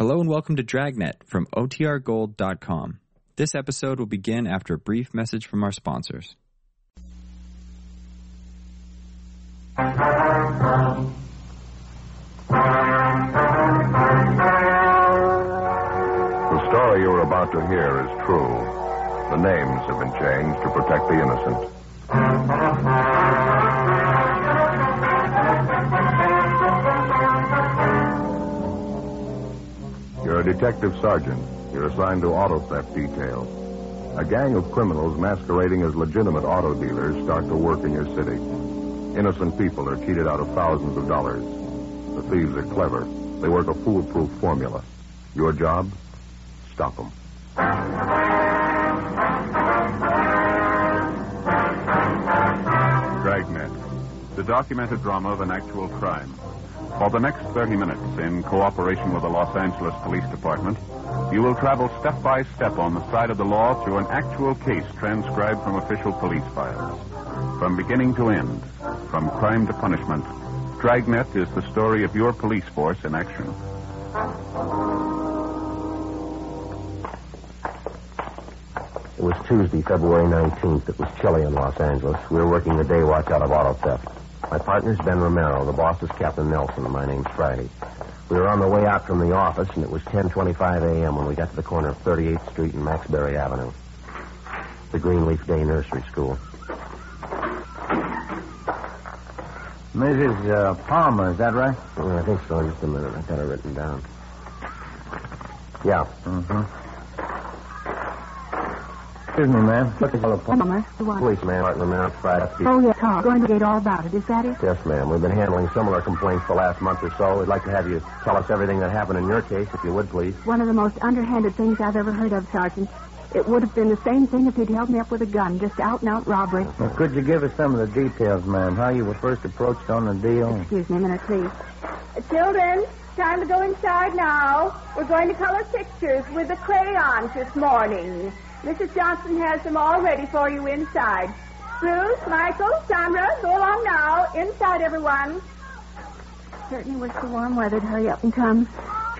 Hello and welcome to Dragnet from OTRGold.com. This episode will begin after a brief message from our sponsors. The story you are about to hear is true. The names have been changed to protect the innocent. You're a detective sergeant. You're assigned to auto theft detail. A gang of criminals masquerading as legitimate auto dealers start to work in your city. Innocent people are cheated out of thousands of dollars. The thieves are clever. They work a foolproof formula. Your job? Stop them. Dragnet, the documented drama of an actual crime. For the next 30 minutes, in cooperation with the Los Angeles Police Department, you will travel step by step on the side of the law through an actual case transcribed from official police files. From beginning to end, from crime to punishment, Dragnet is the story of your police force in action. It was Tuesday, February 19th. It was chilly in Los Angeles. We were working the day watch out of auto theft. My partner's Ben Romero. The boss is Captain Nelson, my name's Friday. We were on the way out from the office, and it was 10.25 a.m. when we got to the corner of 38th Street and Maxbury Avenue. The Greenleaf Day Nursery School. Mrs. Uh, Palmer, is that right? Oh, I think so. Just a minute. I've got it written down. Yeah. Mm-hmm. Excuse me, ma'am. What the fellow Palmer? Palmer, the one. Policeman, Martin Romero, Friday. Oh, yes, Tom. Going to get all about it. Is that it? Yes, ma'am. We've been handling similar complaints the last month or so. We'd like to have you tell us everything that happened in your case, if you would, please. One of the most underhanded things I've ever heard of, Sergeant. It would have been the same thing if he'd held me up with a gun, just out and out robbery. Well, could you give us some of the details, ma'am? How you were first approached on the deal? Excuse me a minute, please. Children, time to go inside now. We're going to color pictures with the crayons this morning. Mrs. Johnson has them all ready for you inside. Bruce, Michael, Sandra, go along now. Inside, everyone. Certainly wish the warm weather to hurry up and come.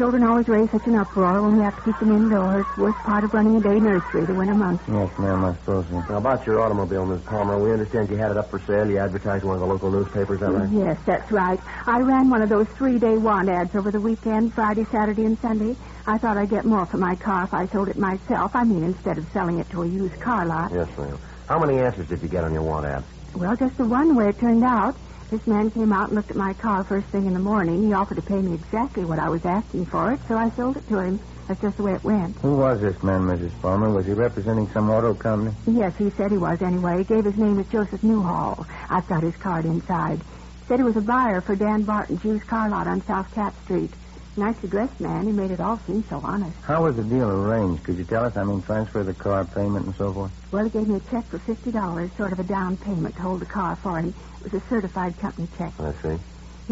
Children always raise such an uproar when we have to keep them indoors. Worst part of running a day nursery the winter months. Yes, ma'am, I suppose so. Now, about your automobile, Miss Palmer, we understand you had it up for sale. You advertised in one of the local newspapers, is that right? Yes, that's right. I ran one of those three-day want ads over the weekend, Friday, Saturday, and Sunday. I thought I'd get more for my car if I sold it myself. I mean, instead of selling it to a used car lot. Yes, ma'am. How many answers did you get on your want ad? Well, just the one way it turned out. This man came out and looked at my car first thing in the morning. He offered to pay me exactly what I was asking for it, so I sold it to him. That's just the way it went. Who was this man, Mrs. Palmer? Was he representing some auto company? Yes, he said he was anyway. He gave his name as Joseph Newhall. I've got his card inside. Said he was a buyer for Dan Barton's used car lot on South Cat Street. Nicely dressed man. He made it all seem so honest. How was the deal arranged? Could you tell us? I mean, transfer the car, payment, and so forth? Well, he gave me a check for fifty dollars, sort of a down payment to hold the car for him. It was a certified company check. I see.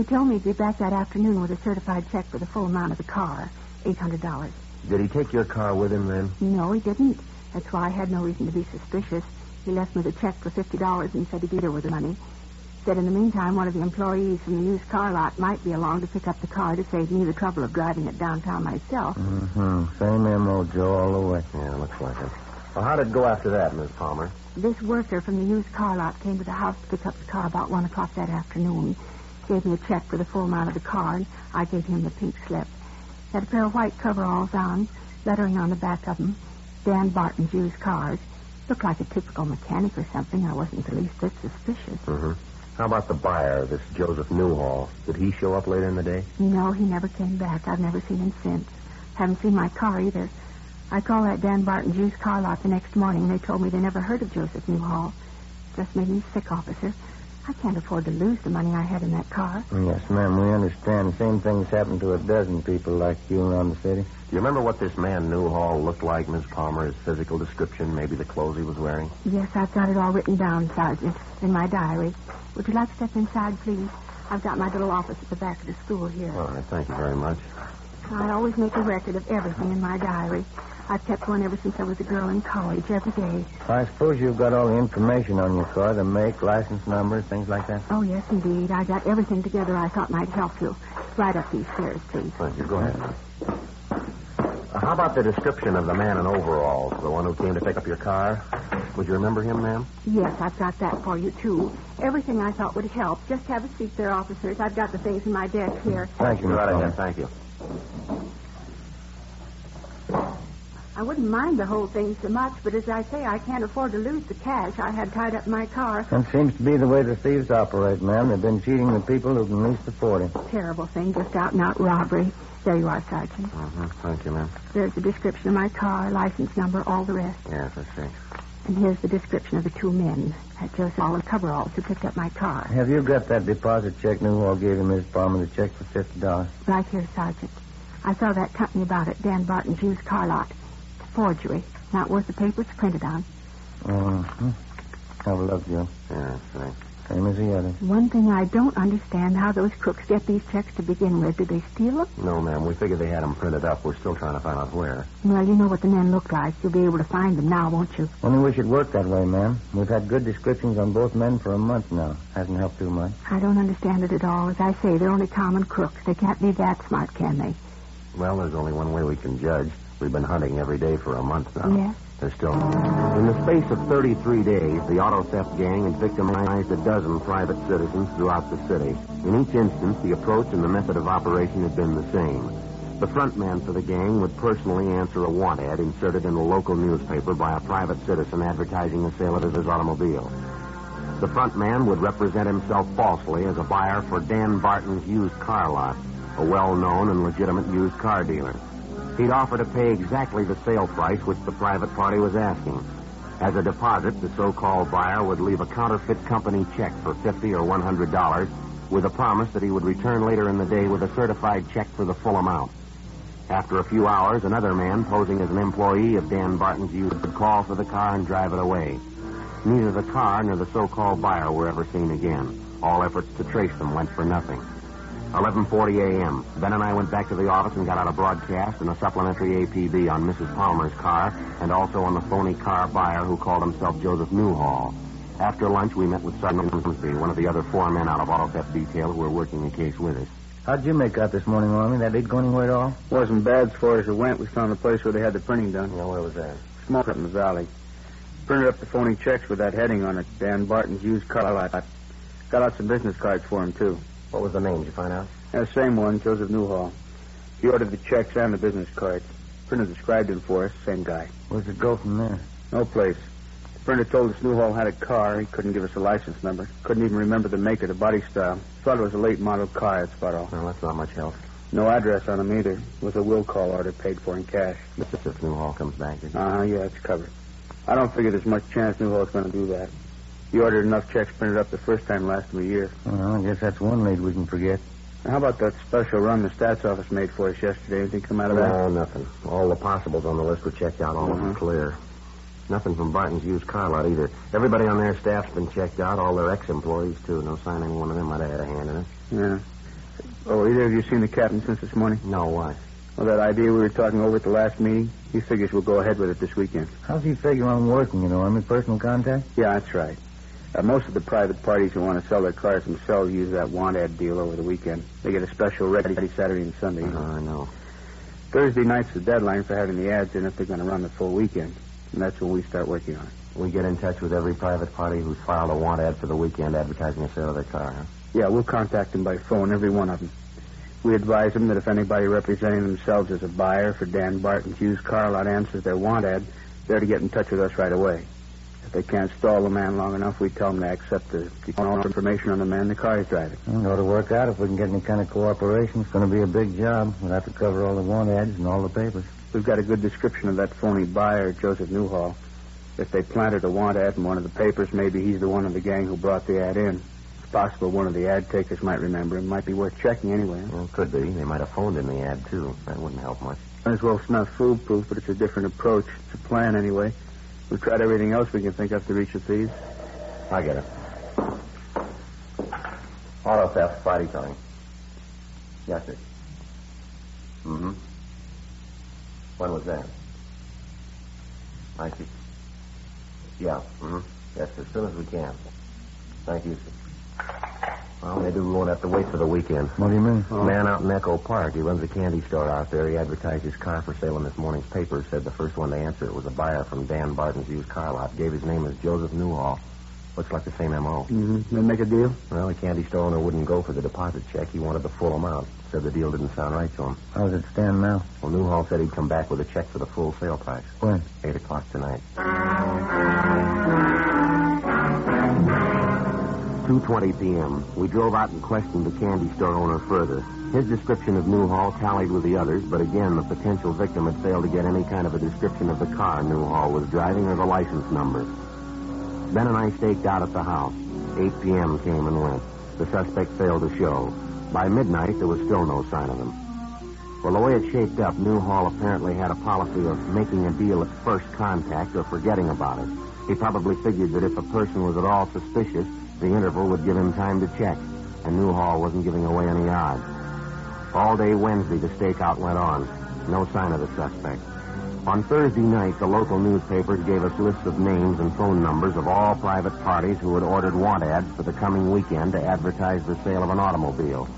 He told me he'd be back that afternoon with a certified check for the full amount of the car, eight hundred dollars. Did he take your car with him then? No, he didn't. That's why I had no reason to be suspicious. He left me the check for fifty dollars and said he'd be there with the money. Said in the meantime one of the employees from the used car lot might be along to pick up the car to save me the trouble of driving it downtown myself. Mm-hmm. Same M.O., Joe, all the way. Yeah, looks like it. Well, how did it go after that, Miss Palmer? This worker from the used car lot came to the house to pick up the car about one o'clock that afternoon. Gave me a check for the full amount of the car, and I gave him the pink slip. Had a pair of white coveralls on, lettering on the back of them. Dan Barton's used cars. Looked like a typical mechanic or something. I wasn't the least bit suspicious. Mm-hmm. How about the buyer, this Joseph Newhall? Did he show up later in the day? No, he never came back. I've never seen him since. Haven't seen my car either. I called that Dan Barton's used car lot the next morning, and they told me they never heard of Joseph Newhall. Just made me sick, officer. I can't afford to lose the money I had in that car. Yes, ma'am, we understand. Same things happen to a dozen people like you around the city. Do you remember what this man Newhall looked like, Miss Palmer? His physical description, maybe the clothes he was wearing? Yes, I've got it all written down, Sergeant, in my diary. Would you like to step inside, please? I've got my little office at the back of the school here. All right, thank you very much. I always make a record of everything in my diary. I've kept one ever since I was a girl in college, every day. I suppose you've got all the information on your car, the make, license number, things like that. Oh, yes, indeed. I got everything together I thought might help you. Right up these stairs, please. Thank you. Go ahead. How about the description of the man in overalls, the one who came to pick up your car? Would you remember him, ma'am? Yes, I've got that for you, too. Everything I thought would help. Just have a seat there, officers. I've got the things in my desk here. Thank you, Miss Right Coleman. ahead, thank you. I wouldn't mind the whole thing so much, but as I say, I can't afford to lose the cash I had tied up in my car. That seems to be the way the thieves operate, ma'am. They've been cheating the people who can least afford it. Terrible thing, just out and out robbery. There you are, Sergeant. Mm-hmm. Thank you, ma'am. There's the description of my car, license number, all the rest. Yes, I see. And here's the description of the two men at Joseph All coveralls who picked up my car. Have you got that deposit check Newhall gave him, Miss Palmer, the check for fifty dollars? Right here, Sergeant. I saw that company about it, Dan Barton's used car lot. It's a forgery. Not worth the paper it's printed on. Uh-huh. Have a look, Joe. Yes, I Same as the others. One thing I don't understand how those crooks get these checks to begin with. Did they steal them? No, ma'am. We figured they had them printed up. We're still trying to find out where. Well, you know what the men look like. You'll be able to find them now, won't you? Only wish it worked that way, ma'am. We've had good descriptions on both men for a month now. Hasn't helped too much. I don't understand it at all. As I say, they're only common crooks. They can't be that smart, can they? Well, there's only one way we can judge. We've been hunting every day for a month now. Yes? There's still. In the space of 33 days, the auto theft gang had victimized a dozen private citizens throughout the city. In each instance, the approach and the method of operation had been the same. The front man for the gang would personally answer a want ad inserted in a local newspaper by a private citizen advertising the sale of his automobile. The front man would represent himself falsely as a buyer for Dan Barton's used car lot, a well-known and legitimate used car dealer. He'd offer to pay exactly the sale price which the private party was asking. As a deposit, the so-called buyer would leave a counterfeit company check for fifty or one hundred dollars, with a promise that he would return later in the day with a certified check for the full amount. After a few hours, another man, posing as an employee of Dan Barton's used, would call for the car and drive it away. Neither the car nor the so-called buyer were ever seen again. All efforts to trace them went for nothing. 11:40 a.m. Ben and I went back to the office and got out a broadcast and a supplementary APB on Mrs. Palmer's car and also on the phony car buyer who called himself Joseph Newhall. After lunch, we met with Sergeant Ormsby, one of the other four men out of auto theft detail who were working the case with us. How'd you make out this morning, Army? That did go anywhere at all? Wasn't bad as far as it went. We found the place where they had the printing done. Yeah, where was that? Small print in the valley. Printed up the phony checks with that heading on it. Dan Barton's used car lot. Got out some business cards for him, too. What was the name? Did you find out? Yeah, same one, Joseph Newhall. He ordered the checks and the business cards. Printer described him for us, same guy. Where's it go from there? No place. The printer told us Newhall had a car. He couldn't give us a license number. Couldn't even remember the make or the body style. Thought it was a late model car, that's about all. Well, that's not much help. No address on him either. It was a will call order paid for in cash. If Joseph Newhall comes back, is he? Uh-huh, yeah, it's covered. I don't figure there's much chance Newhall's going to do that. He ordered enough checks printed up the first time last him a year. Well, I guess that's one lead we can forget. Now, how about that special run the stats office made for us yesterday? Anything come out of that? No, nothing. All the possibles on the list were checked out. All of them Mhm. clear. Nothing from Barton's used car lot either. Everybody on their staff's been checked out. All their ex-employees too. No sign any one of them might have had a hand in it. Yeah. Oh, either of you seen the captain since this morning? No, why? Well, that idea we were talking over at the last meeting, he figures we'll go ahead with it this weekend. How's he figure on working, you know, Army? Personal contact? Yeah, that's right. Uh, most of the private parties who want to sell their cars themselves use that want ad deal over the weekend. They get a special ready Saturday and Sunday. Uh, I know. Thursday night's the deadline for having the ads in if they're going to run the full weekend. And that's when we start working on it. We get in touch with every private party who's filed a want ad for the weekend advertising a sale of their car, huh? Yeah, we'll contact them by phone, every one of them. We advise them that if anybody representing themselves as a buyer for Dan Barton's used car lot answers their want ad, they're to get in touch with us right away. If they can't stall the man long enough, we tell them to accept the all information on the man the car is driving. It ought to work out if we can get any kind of cooperation. It's going to be a big job. We'll have to cover all the want ads and all the papers. We've got a good description of that phony buyer, Joseph Newhall. If they planted a want ad in one of the papers, maybe he's the one of the gang who brought the ad in. It's possible one of the ad takers might remember him. Might be worth checking anyway. Well, could be. They might have phoned in the ad, too. That wouldn't help much. Might as well smell foolproof, but it's a different approach. It's a plan anyway. We've tried everything else we can think of to reach the thieves. I get it. Auto theft, Friday coming. Yes, sir. Mm-hmm. When was that? I see. Yeah. Mm-hmm. Yes, as soon as we can. Thank you, sir. Well, maybe we won't have to wait for the weekend. What do you mean? A man out in Echo Park. He runs a candy store out there. He advertised his car for sale in this morning's paper. Said the first one to answer it was a buyer from Dan Barton's used car lot. Gave his name as Joseph Newhall. Looks like the same M.O. Mm-hmm. Then make a deal? Well, the candy store owner wouldn't go for the deposit check. He wanted the full amount. Said the deal didn't sound right to him. How does it stand now? Well, Newhall said he'd come back with a check for the full sale price. When? Eight o'clock tonight. 2.20 p.m. We drove out and questioned the candy store owner further. His description of Newhall tallied with the others, but again, the potential victim had failed to get any kind of a description of the car Newhall was driving or the license number. Ben and I staked out at the house. 8 p.m. came and went. The suspect failed to show. By midnight, there was still no sign of him. Well, the way it shaped up, Newhall apparently had a policy of making a deal at first contact or forgetting about it. He probably figured that if a person was at all suspicious, the interval would give him time to check, and Newhall wasn't giving away any odds. All day Wednesday, the stakeout went on. No sign of the suspect. On Thursday night, the local newspapers gave us lists of names and phone numbers of all private parties who had ordered want ads for the coming weekend to advertise the sale of an automobile.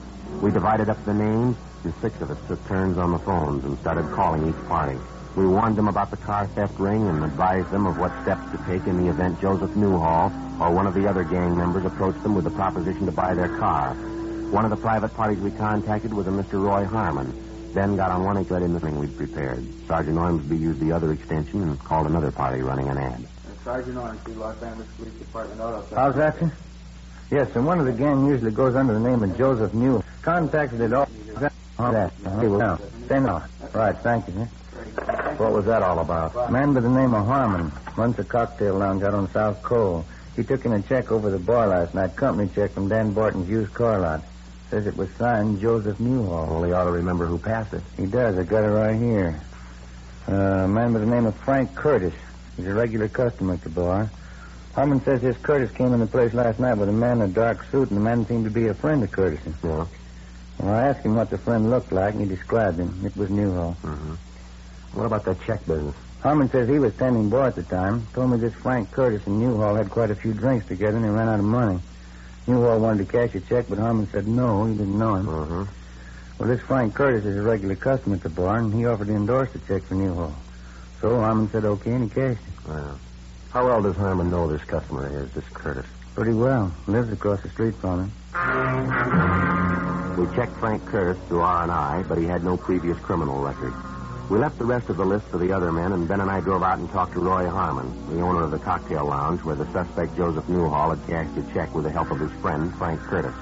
We divided up the names, and six of us took turns on the phones and started calling each party. We warned them about the car theft ring and advised them of what steps to take in the event Joseph Newhall or one of the other gang members approached them with the proposition to buy their car. One of the private parties we contacted was a Mr. Roy Harmon. Then got on one and got in the thing we'd prepared. Sergeant Ormsby used the other extension and called another party running an ad. Sergeant Ormsby, Los Angeles Police Department Auto. How's that, sir? Yes, and one of the gang usually goes under the name of Joseph New. Contacted it all. Oh, that. He will now. Stay now. Right, thank you, sir. What was that all about? A Man by the name of Harmon runs a cocktail lounge out on South Cole. He took in a check over the bar last night, company check from Dan Barton's used car lot. Says it was signed Joseph Newhall. Well, he ought to remember who passed it. He does. I got it right here. Uh, a man by the name of Frank Curtis. He's a regular customer at the bar. Harmon says this Curtis came in the place last night with a man in a dark suit, and the man seemed to be a friend of Curtis's. Yeah. Well, I asked him what the friend looked like, and he described him. It was Newhall. Mm-hmm. What about that check business? Harmon says he was tending bar at the time. Told me this Frank Curtis and Newhall had quite a few drinks together, and they ran out of money. Newhall wanted to cash a check, but Harmon said no, he didn't know him. Mm-hmm. Well, this Frank Curtis is a regular customer at the bar, and he offered to endorse the check for Newhall. So Harmon said okay, and he cashed it. Well, how well does Harmon know this customer is, this Curtis? Pretty well. Lives across the street from him. We checked Frank Curtis through R&I, but he had no previous criminal record. We left the rest of the list for the other men, and Ben and I drove out and talked to Roy Harmon, the owner of the cocktail lounge where the suspect Joseph Newhall had cashed a check with the help of his friend, Frank Curtis.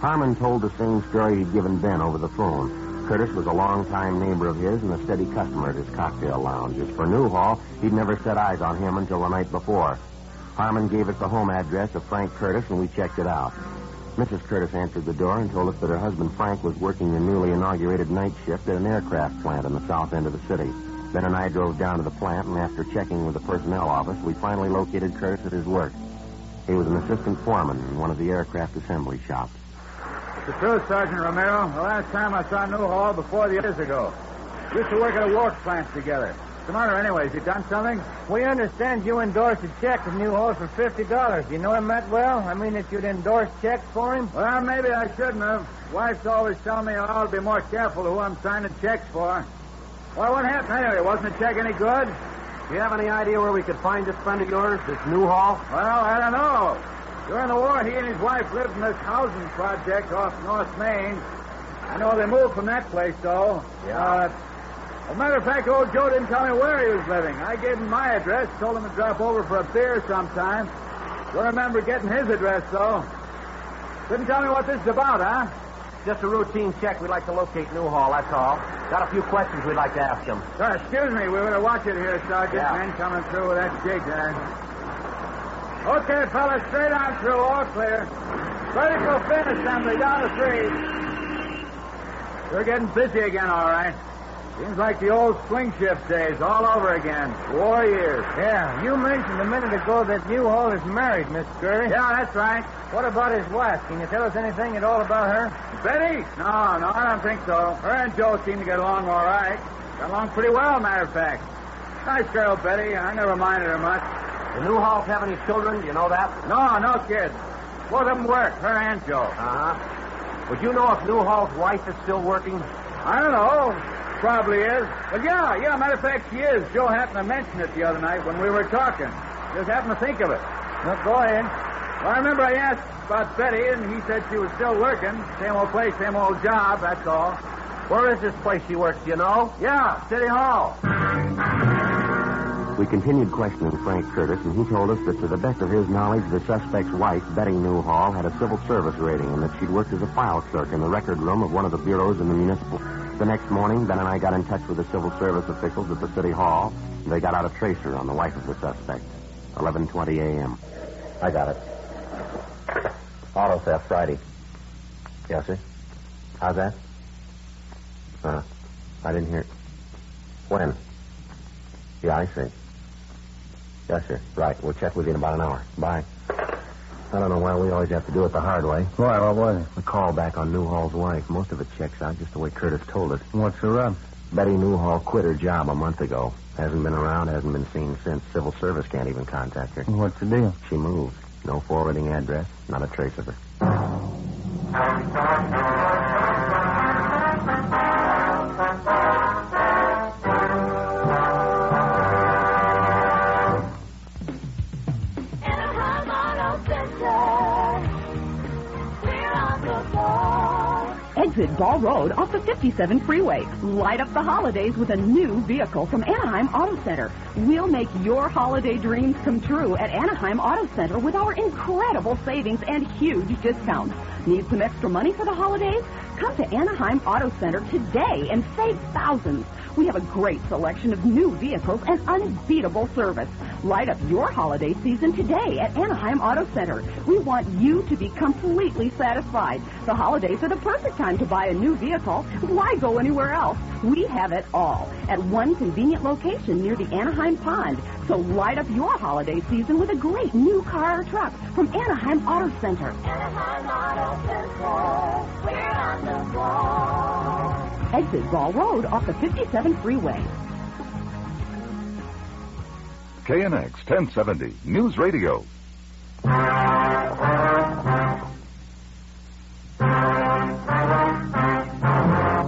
Harmon told the same story he'd given Ben over the phone. Curtis was a longtime neighbor of his and a steady customer at his cocktail lounge. As for Newhall, he'd never set eyes on him until the night before. Harmon gave us the home address of Frank Curtis, and we checked it out. Mrs. Curtis answered the door and told us that her husband Frank was working the newly inaugurated night shift at an aircraft plant in the south end of the city. Ben and I drove down to the plant, and after checking with the personnel office, we finally located Curtis at his work. He was an assistant foreman in one of the aircraft assembly shops. The truth, Sergeant Romero. The last time I saw Newhall before the years ago. Used to work at a work plant together. What's the matter, anyways? You done something? We understand you endorsed a check to Newhall for fifty dollars. You know him that well? I mean, that you'd endorse checks for him? Well, maybe I shouldn't have. Wife's always telling me I'll be more careful who I'm signing checks for. Well, what happened anyway? Wasn't the check any good? Do you have any idea where we could find this friend of yours, this Newhall? Well, I don't know. During the war, he and his wife lived in this housing project off North Main. I know they moved from that place, though. Yeah. Uh, as a matter of fact, old Joe didn't tell me where he was living. I gave him my address, told him to drop over for a beer sometime. Don't remember getting his address, though. Couldn't tell me what this is about, huh? Just a routine check. We'd like to locate Newhall, that's all. Got a few questions we'd like to ask him. Sir, excuse me. We were to watch it here, Sergeant. Yeah. Men coming through with that jig there. Okay, fellas, straight on through, all clear. Vertical fin assembly down the street. We're getting busy again, all right. Seems like the old swing shift days all over again. War years. Yeah, you mentioned a minute ago that Newhall is married, Miss Curtis. Yeah, that's right. What about his wife? Can you tell us anything at all about her? Betty? No, no, I don't think so. Her and Joe seem to get along all right. Got along pretty well, matter of fact. Nice girl, Betty. I never minded her much. The Newhalls have any children? Do you know that? No, no kids. Both of them work, her and Joe. Uh-huh. Would you know if Newhall's wife is still working? I don't know. Probably is. But yeah, yeah, matter of fact, she is. Joe happened to mention it the other night when we were talking. Just happened to think of it. Well, go ahead. Well, I remember I asked about Betty, and he said she was still working. Same old place, same old job, that's all. Where is this place she works, you know? Yeah, City Hall. We continued questioning Frank Curtis, and he told us that to the best of his knowledge, the suspect's wife, Betty Newhall, had a civil service rating and that she'd worked as a file clerk in the record room of one of the bureaus in the municipal. The next morning, Ben and I got in touch with the civil service officials at the city hall, they got out a tracer on the wife of the suspect. 11:20 a.m. I got it. Auto theft Friday. Yes, sir. How's that? Uh, I didn't hear. When? Yeah, I see. Yes, sir. Right. We'll check with you in about an hour. Bye. I don't know why we always have to do it the hard way. Why, what was it? The call back on Newhall's wife. Most of it checks out just the way Curtis told us. What's the rub? Betty Newhall quit her job a month ago. Hasn't been around, hasn't been seen since. Civil service can't even contact her. What's the deal? She moved. No forwarding address, not a trace of her. Ball. Ball Road off the 57 freeway. Light up the holidays with a new vehicle from Anaheim Auto Center. We'll make your holiday dreams come true at Anaheim Auto Center with our incredible savings and huge discounts. Need some extra money for the holidays? Come to Anaheim Auto Center today and save thousands. We have a great selection of new vehicles and unbeatable service. Light up your holiday season today at Anaheim Auto Center. We want you to be completely satisfied. The holidays are the perfect time to buy a new vehicle. Why go anywhere else? We have it all at one convenient location near the Anaheim Pond. So light up your holiday season with a great new car or truck from Anaheim Auto Center. Anaheim Auto Center. We're on the ball. Exit Ball Road off the 57 freeway. KNX 1070 News Radio.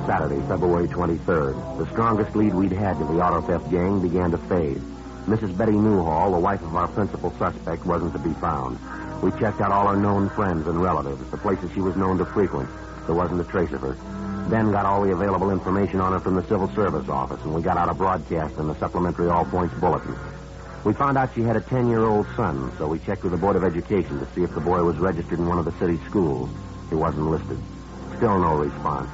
Saturday, February 23rd. The strongest lead we'd had to the auto theft gang began to fade. Mrs. Betty Newhall, the wife of our principal suspect, wasn't to be found. We checked out all her known friends and relatives, the places she was known to frequent. There wasn't a trace of her. Then got all the available information on her from the Civil Service Office, and we got out a broadcast and the supplementary All Points Bulletin. We found out she had a 10 year old son, so we checked with the Board of Education to see if the boy was registered in one of the city schools. He wasn't listed. Still no response.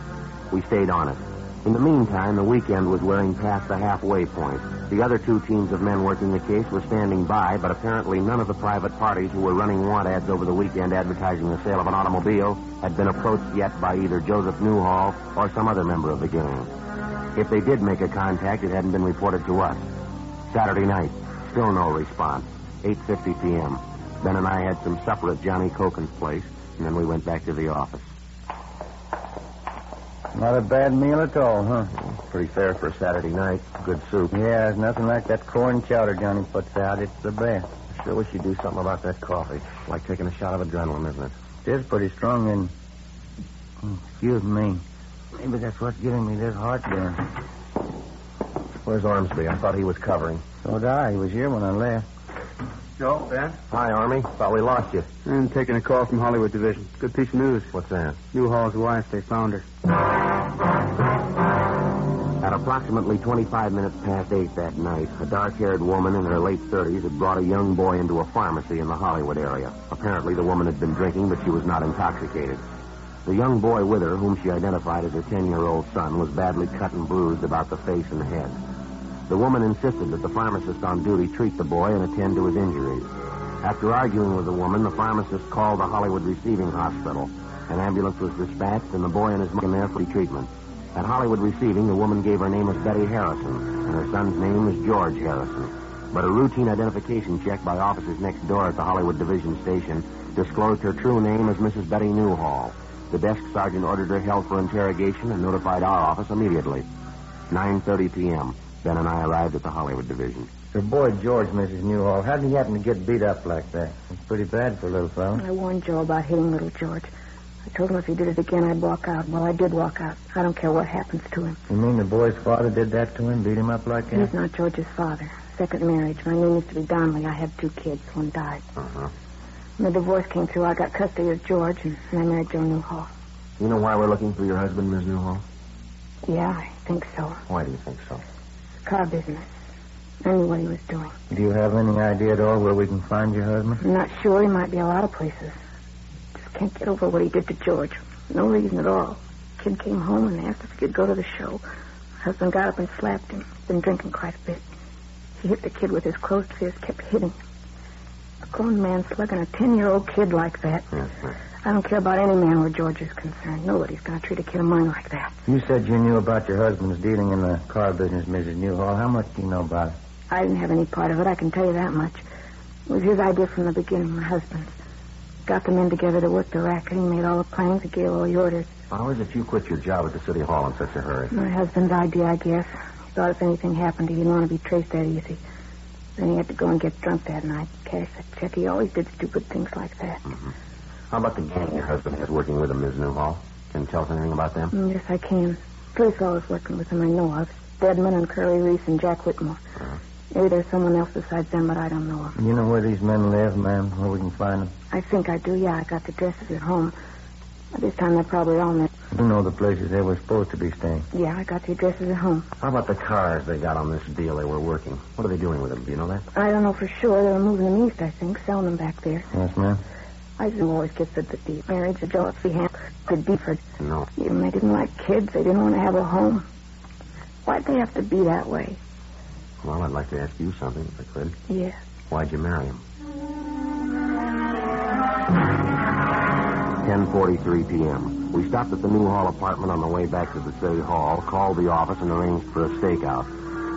We stayed on it. In the meantime, the weekend was wearing past the halfway point. The other two teams of men working the case were standing by, but apparently none of the private parties who were running want ads over the weekend advertising the sale of an automobile had been approached yet by either Joseph Newhall or some other member of the gang. If they did make a contact, it hadn't been reported to us. Saturday night, still no response. 8.50 p.m. Ben and I had some supper at Johnny Coken's place, and then we went back to the office. Not a bad meal at all, huh? Pretty fair for a Saturday night. Good soup. Yeah, it's nothing like that corn chowder Johnny puts out. It's the best. Sure wish you'd do something about that coffee. Like taking a shot of adrenaline, isn't it? It is pretty strong and... Hmm, excuse me. Maybe that's what's giving me this heartburn. Where's Ormsby? I thought he was covering. So did I. He was here when I left. Joe, Ben? Hi, Army. Thought we lost you. I'm taking a call from Hollywood Division. Good piece of news. What's that? Newhall's wife, they found her. At approximately 25 minutes past 8 that night, a dark haired woman in her late 30s had brought a young boy into a pharmacy in the Hollywood area. Apparently, the woman had been drinking, but she was not intoxicated. The young boy with her, whom she identified as her 10 year old son, was badly cut and bruised about the face and head. The woman insisted that the pharmacist on duty treat the boy and attend to his injuries. After arguing with the woman, the pharmacist called the Hollywood Receiving Hospital. An ambulance was dispatched, and the boy and his mother there for treatment. At Hollywood Receiving, the woman gave her name as Betty Harrison, and her son's name is George Harrison. But a routine identification check by officers next door at the Hollywood Division Station disclosed her true name as Mrs. Betty Newhall. The desk sergeant ordered her held for interrogation and notified our office immediately. 9.30 p.m. Ben and I arrived at the Hollywood Division. Your boy George, Mrs. Newhall, how did he happen to get beat up like that? It's pretty bad for a little fellow. I warned Joe about hitting little George. I told him if he did it again, I'd walk out. Well, I did walk out. I don't care what happens to him. You mean the boy's father did that to him, beat him up like that? He's not George's father. Second marriage. My name used to be Donnelly. I had two kids. One died. Uh-huh. When the divorce came through, I got custody of George, and, and I married Joe Newhall. You know why we're looking for your husband, Miss Newhall? Yeah, I think so. Why do you think so? Car business. I knew what he was doing. Do you have any idea at all where we can find your husband? I'm not sure. He might be a lot of places. Just can't get over what he did to George. No reason at all. Kid came home and asked if he could go to the show. Husband got up and slapped him. Been drinking quite a bit. He hit the kid with his closed fist, kept hitting. A grown man slugging a ten-year-old kid like that. I don't care about any man where George is concerned. Nobody's going to treat a kid of mine like that. You said you knew about your husband's dealing in the car business, Mrs. Newhall. How much do you know about it? I didn't have any part of it, I can tell you that much. It was his idea from the beginning, my husband's. Got the men together to work the racket. He made all the plans, he gave all the orders. How is it you quit your job at the city hall in such a hurry? My husband's idea, I guess. He thought if anything happened, he didn't want to be traced that easy. Then he had to go and get drunk that night, cash the check. He always did stupid things like that. Mm-hmm. How about the gang your husband has working with him, Miss Newhall? Can you tell us anything about them? Mm, yes, I can. Three fellows working with him I know of. Stedman and Curly Reese and Jack Whitmore. Maybe there's someone else besides them, but I don't know of. You know where these men live, ma'am? Where we can find them? I think I do, yeah. I got the dresses at home. By this time, they're probably all met. You know the places they were supposed to be staying. Yeah, I got the addresses at home. How about the cars they got on this deal they were working? What are they doing with them? Do you know that? I don't know for sure. They were moving them east, I think, selling them back there. Yes, ma'am. I just always get the, the, the marriage of Josephine Ham could be for No. even they didn't like kids. They didn't want to have a home. Why'd they have to be that way? Well, I'd like to ask you something, if I could. Yeah. Why'd you marry him? 10.43 p.m. We stopped at the Newhall apartment on the way back to the city hall, called the office, and arranged for a stakeout.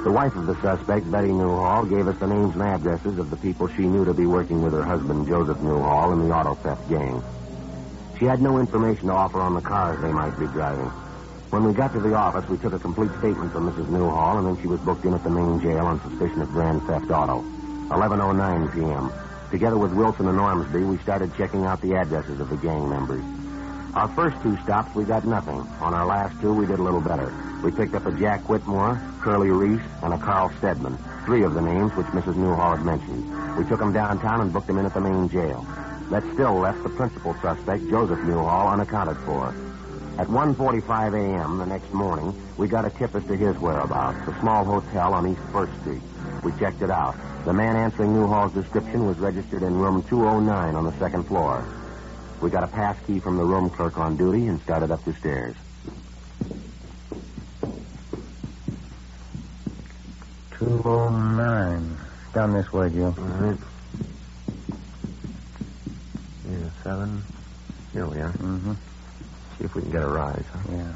The wife of the suspect, Betty Newhall, gave us the names and addresses of the people she knew to be working with her husband, Joseph Newhall, in the auto theft gang. She had no information to offer on the cars they might be driving. When we got to the office, we took a complete statement from Mrs. Newhall, and then she was booked in at the main jail on suspicion of grand theft auto. 11.09 p.m. Together with Wilson and Ormsby, we started checking out the addresses of the gang members. Our first two stops, we got nothing. On our last two, we did a little better. We picked up a Jack Whitmore, Curly Reese, and a Carl Stedman. Three of the names which Mrs. Newhall had mentioned. We took them downtown and booked them in at the main jail. That still left the principal suspect, Joseph Newhall, unaccounted for. At 1.45 a.m. the next morning, we got a tip as to his whereabouts, a small hotel on East First Street. We checked it out. The man answering Newhall's description was registered in room 209 on the second floor. We got a pass key from the room clerk on duty and started up the stairs. Two oh nine. Down this way, Joe. All right. Yeah, seven. Here we are. Mm-hmm. See if we can get a rise. Huh? Yeah.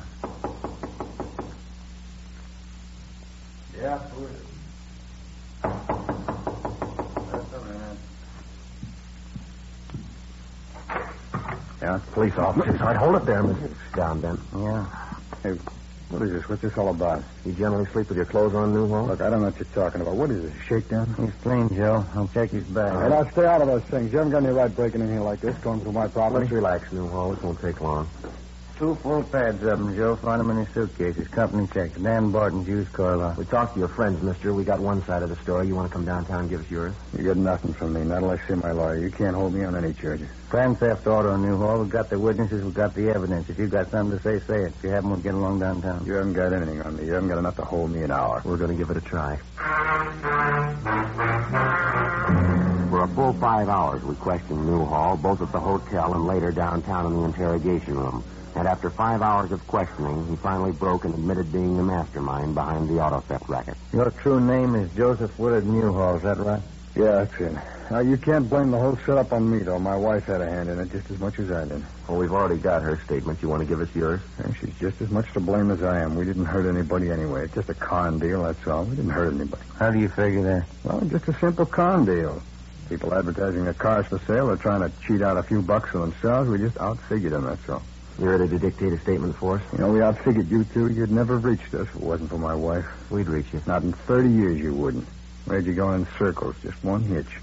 Yeah, Yeah, police officers. All right, hold it there, Mr. Down, Ben. Yeah. Hey, what is this? What's this all about? You generally sleep with your clothes on, Newhall? Look, I don't know what you're talking about. What is this, a shakedown? He's clean, Joe. I'll check his bag. All right, I'll stay out of those things. You haven't got any right breaking in here like this, going through my property. Let's relax, Newhall. This won't take long. Two full pads of them, Joe. Find them in his suitcases. Company check. Dan Barton's used car lot. We talked to your friends, mister. We got one side of the story. You want to come downtown and give us yours? You get nothing from me, not unless you're my lawyer. You can't hold me on any charges. Grand theft auto in Newhall. We've got the witnesses. We've got the evidence. If you've got something to say, say it. If you haven't, we'll get along downtown. You haven't got anything on me. You haven't got enough to hold me an hour. We're going to give it a try. For a full five hours, we questioned Newhall, both at the hotel and later downtown in the interrogation room. And after five hours of questioning, he finally broke and admitted being the mastermind behind the auto theft racket. Your true name is Joseph Willard Newhall. Is that right? Yeah, that's it. Now, you can't blame the whole setup on me, though. My wife had a hand in it just as much as I did. Well, we've already got her statement. You want to give us yours? And she's just as much to blame as I am. We didn't hurt anybody anyway. It's just a con deal, that's all. We didn't hurt anybody. How do you figure that? Well, just a simple con deal. People advertising their cars for sale are trying to cheat out a few bucks for themselves. We just outfigured them, that's all. You ready to dictate a statement for us? You know, we outfigured you two. You'd never have reached us if it wasn't for my wife. We'd reach you. Not in 30 years you wouldn't. Where'd you go in circles, just one hitch.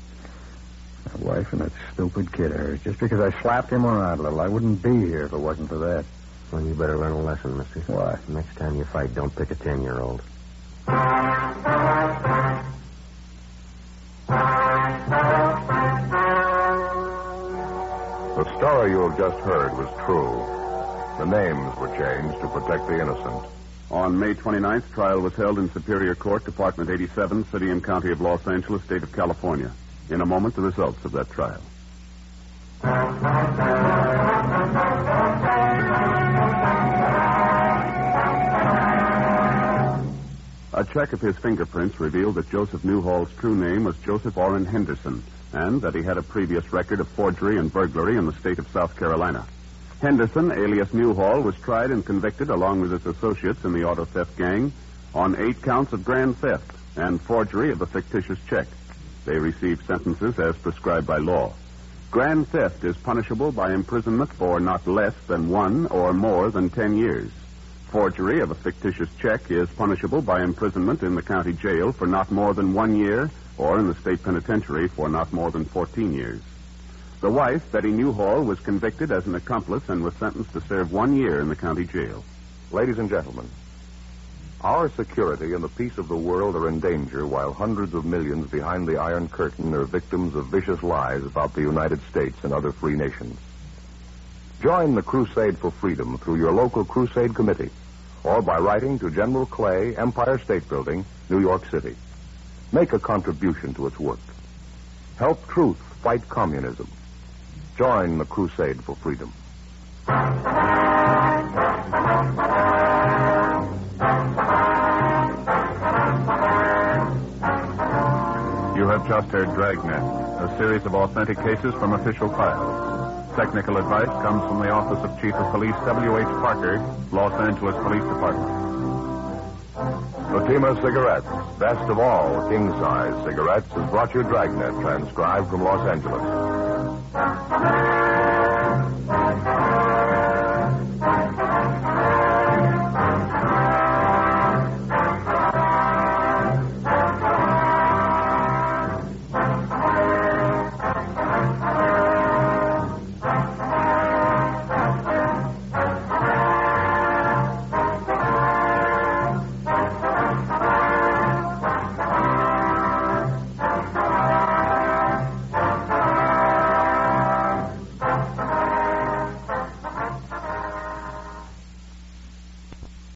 My wife and that stupid kid of hers. Just because I slapped him around a little, I wouldn't be here if it wasn't for that. Well, you better learn a lesson, mister. Why? Next time you fight, don't pick a ten-year-old. The story you have just heard was true. The names were changed to protect the innocent. On May 29th, trial was held in Superior Court, Department 87, City and County of Los Angeles, State of California. In a moment, the results of that trial. A check of his fingerprints revealed that Joseph Newhall's true name was Joseph Orrin Henderson, and that he had a previous record of forgery and burglary in the state of South Carolina. Henderson, alias Newhall, was tried and convicted along with his associates in the auto theft gang on eight counts of grand theft and forgery of a fictitious check. They received sentences as prescribed by law. Grand theft is punishable by imprisonment for not less than one or more than ten years. Forgery of a fictitious check is punishable by imprisonment in the county jail for not more than one year or in the state penitentiary for not more than 14 years. The wife, Betty Newhall, was convicted as an accomplice and was sentenced to serve one year in the county jail. Ladies and gentlemen, our security and the peace of the world are in danger while hundreds of millions behind the Iron Curtain are victims of vicious lies about the United States and other free nations. Join the crusade for freedom through your local crusade committee or by writing to General Clay, Empire State Building, New York City. Make a contribution to its work. Help truth fight communism. Join the crusade for freedom. You have just heard Dragnet, a series of authentic cases from official files. Technical advice comes from the Office of Chief of Police W.H. Parker, Los Angeles Police Department. Fatima Cigarettes, best of all king size cigarettes, has brought you Dragnet, transcribed from Los Angeles.